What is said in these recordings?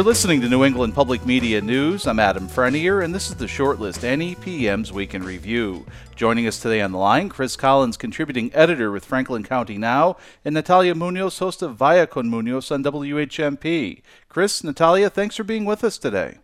You're listening to New England Public Media News. I'm Adam Frenier, and this is the shortlist NEPM's Week in Review. Joining us today on the line, Chris Collins, contributing editor with Franklin County Now, and Natalia Munoz, host of Via con Munoz on WHMP. Chris, Natalia, thanks for being with us today.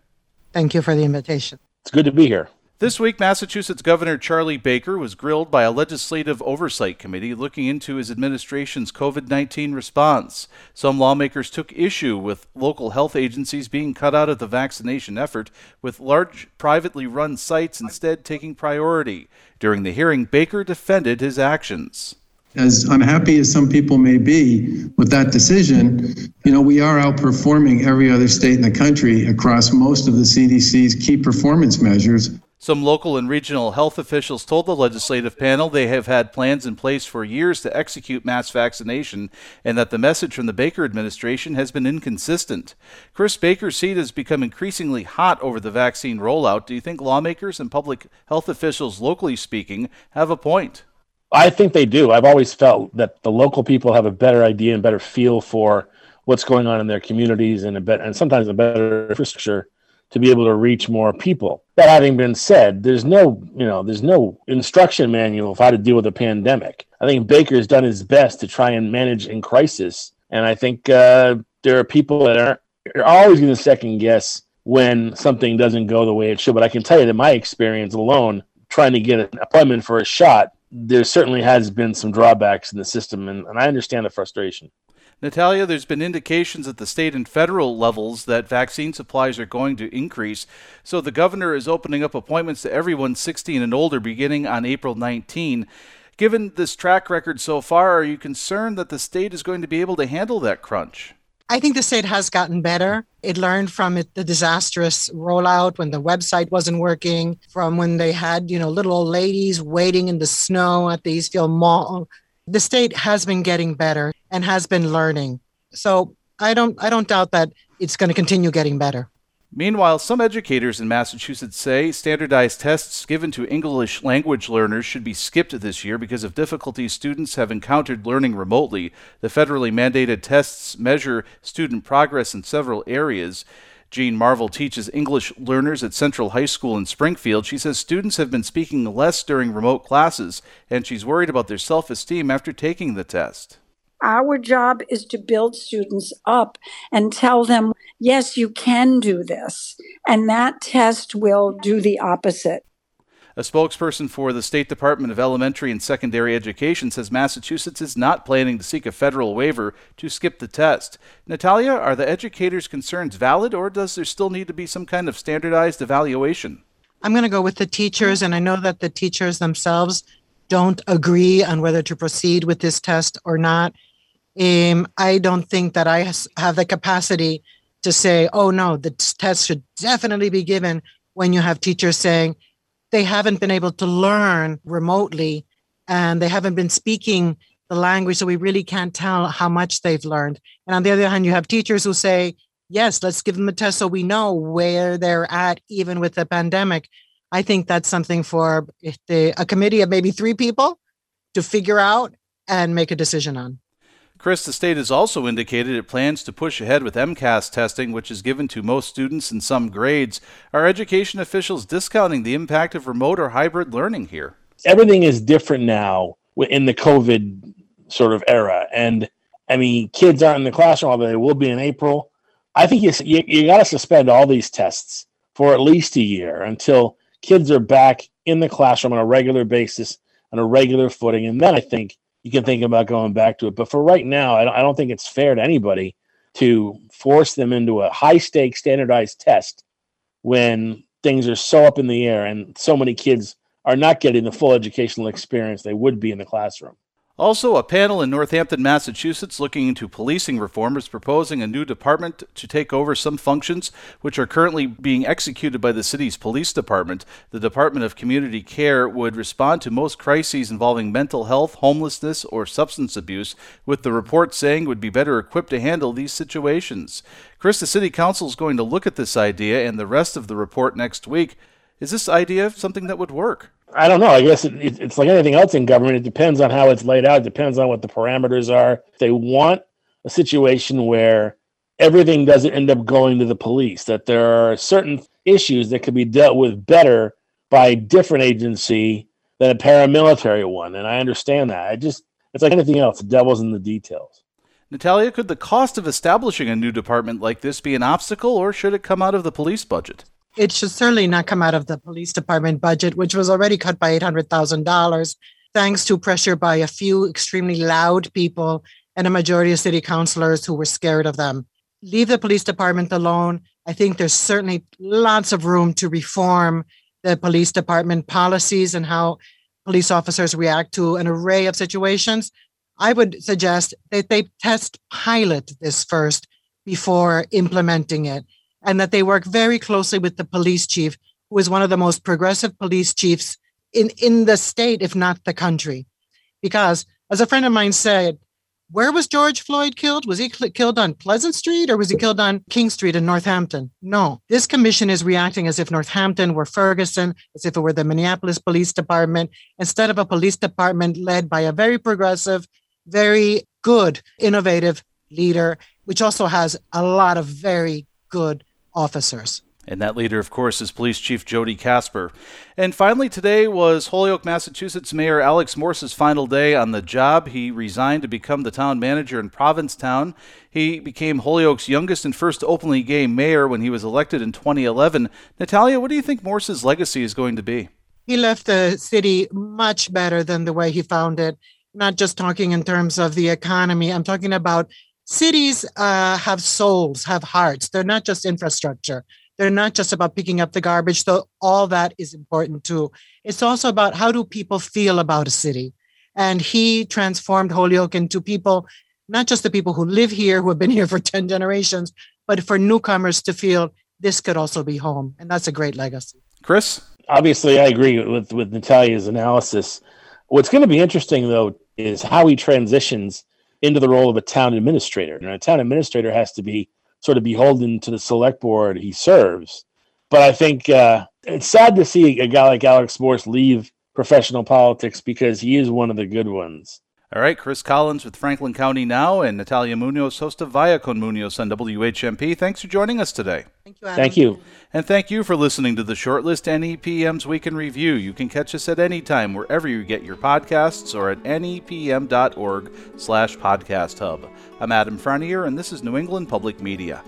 Thank you for the invitation. It's good to be here. This week, Massachusetts Governor Charlie Baker was grilled by a legislative oversight committee looking into his administration's COVID 19 response. Some lawmakers took issue with local health agencies being cut out of the vaccination effort, with large privately run sites instead taking priority. During the hearing, Baker defended his actions as unhappy as some people may be with that decision, you know, we are outperforming every other state in the country across most of the CDC's key performance measures. Some local and regional health officials told the legislative panel they have had plans in place for years to execute mass vaccination and that the message from the Baker administration has been inconsistent. Chris Baker's seat has become increasingly hot over the vaccine rollout. Do you think lawmakers and public health officials, locally speaking, have a point? I think they do. I've always felt that the local people have a better idea and better feel for what's going on in their communities and a bit, and sometimes a better infrastructure to be able to reach more people. That having been said, there's no, you know, there's no instruction manual of how to deal with a pandemic. I think Baker's done his best to try and manage in crisis, and I think uh, there are people that are, are always going to second guess when something doesn't go the way it should. But I can tell you that my experience alone, trying to get an appointment for a shot, there certainly has been some drawbacks in the system, and, and I understand the frustration. Natalia, there's been indications at the state and federal levels that vaccine supplies are going to increase. So the governor is opening up appointments to everyone 16 and older beginning on April 19. Given this track record so far, are you concerned that the state is going to be able to handle that crunch? I think the state has gotten better. It learned from it, the disastrous rollout when the website wasn't working, from when they had, you know, little old ladies waiting in the snow at the Eastfield Mall the state has been getting better and has been learning. So I don't I don't doubt that it's going to continue getting better. Meanwhile, some educators in Massachusetts say standardized tests given to English language learners should be skipped this year because of difficulties students have encountered learning remotely. The federally mandated tests measure student progress in several areas. Jean Marvel teaches English learners at Central High School in Springfield. She says students have been speaking less during remote classes, and she's worried about their self esteem after taking the test. Our job is to build students up and tell them, yes, you can do this. And that test will do the opposite. A spokesperson for the State Department of Elementary and Secondary Education says Massachusetts is not planning to seek a federal waiver to skip the test. Natalia, are the educators' concerns valid, or does there still need to be some kind of standardized evaluation? I'm going to go with the teachers, and I know that the teachers themselves don't agree on whether to proceed with this test or not. Um, I don't think that I have the capacity to say, oh no, the test should definitely be given when you have teachers saying, they haven't been able to learn remotely and they haven't been speaking the language. So we really can't tell how much they've learned. And on the other hand, you have teachers who say, yes, let's give them a test so we know where they're at, even with the pandemic. I think that's something for a committee of maybe three people to figure out and make a decision on. Chris, the state has also indicated it plans to push ahead with MCAS testing, which is given to most students in some grades. Are education officials discounting the impact of remote or hybrid learning here? Everything is different now in the COVID sort of era. And I mean, kids aren't in the classroom, although they will be in April. I think you, you, you got to suspend all these tests for at least a year until kids are back in the classroom on a regular basis, on a regular footing. And then I think you can think about going back to it. But for right now, I don't, think it's fair to anybody to force them into a high stake standardized test when things are so up in the air and so many kids are not getting the full educational experience they would be in the classroom. Also, a panel in Northampton, Massachusetts, looking into policing reform is proposing a new department to take over some functions which are currently being executed by the city's police department. The Department of Community Care would respond to most crises involving mental health, homelessness, or substance abuse, with the report saying would be better equipped to handle these situations. Chris, the City Council is going to look at this idea and the rest of the report next week. Is this idea something that would work? I don't know. I guess it, it, it's like anything else in government. It depends on how it's laid out. It depends on what the parameters are. They want a situation where everything doesn't end up going to the police, that there are certain issues that could be dealt with better by a different agency than a paramilitary one. And I understand that. I just, it's like anything else, the devil's in the details. Natalia, could the cost of establishing a new department like this be an obstacle, or should it come out of the police budget? It should certainly not come out of the police department budget, which was already cut by $800,000, thanks to pressure by a few extremely loud people and a majority of city councilors who were scared of them. Leave the police department alone. I think there's certainly lots of room to reform the police department policies and how police officers react to an array of situations. I would suggest that they test pilot this first before implementing it, and that they work very closely with the police chief, who is one of the most progressive police chiefs in, in the state, if not the country. Because, as a friend of mine said, where was George Floyd killed? Was he cl- killed on Pleasant Street or was he killed on King Street in Northampton? No. This commission is reacting as if Northampton were Ferguson, as if it were the Minneapolis Police Department, instead of a police department led by a very progressive, very good, innovative leader, which also has a lot of very good officers. And that leader, of course, is Police Chief Jody Kasper. And finally, today was Holyoke, Massachusetts Mayor Alex Morse's final day on the job. He resigned to become the town manager in Provincetown. He became Holyoke's youngest and first openly gay mayor when he was elected in 2011. Natalia, what do you think Morse's legacy is going to be? He left the city much better than the way he found it. Not just talking in terms of the economy, I'm talking about cities uh, have souls, have hearts. They're not just infrastructure they're not just about picking up the garbage, though all that is important too. It's also about how do people feel about a city. And he transformed Holyoke into people, not just the people who live here, who have been here for 10 generations, but for newcomers to feel this could also be home. And that's a great legacy. Chris? Obviously, I agree with, with Natalia's analysis. What's going to be interesting, though, is how he transitions into the role of a town administrator. And a town administrator has to be sort of beholden to the select board he serves. But I think uh, it's sad to see a guy like Alex Morse leave professional politics because he is one of the good ones. All right, Chris Collins with Franklin County Now and Natalia Munoz, host of Via con Munoz on WHMP. Thanks for joining us today. Thank you, Adam. Thank you. And thank you for listening to the Shortlist NEPM's Week in Review. You can catch us at any time wherever you get your podcasts or at nepm.org slash podcast hub. I'm Adam Frenier, and this is New England Public Media.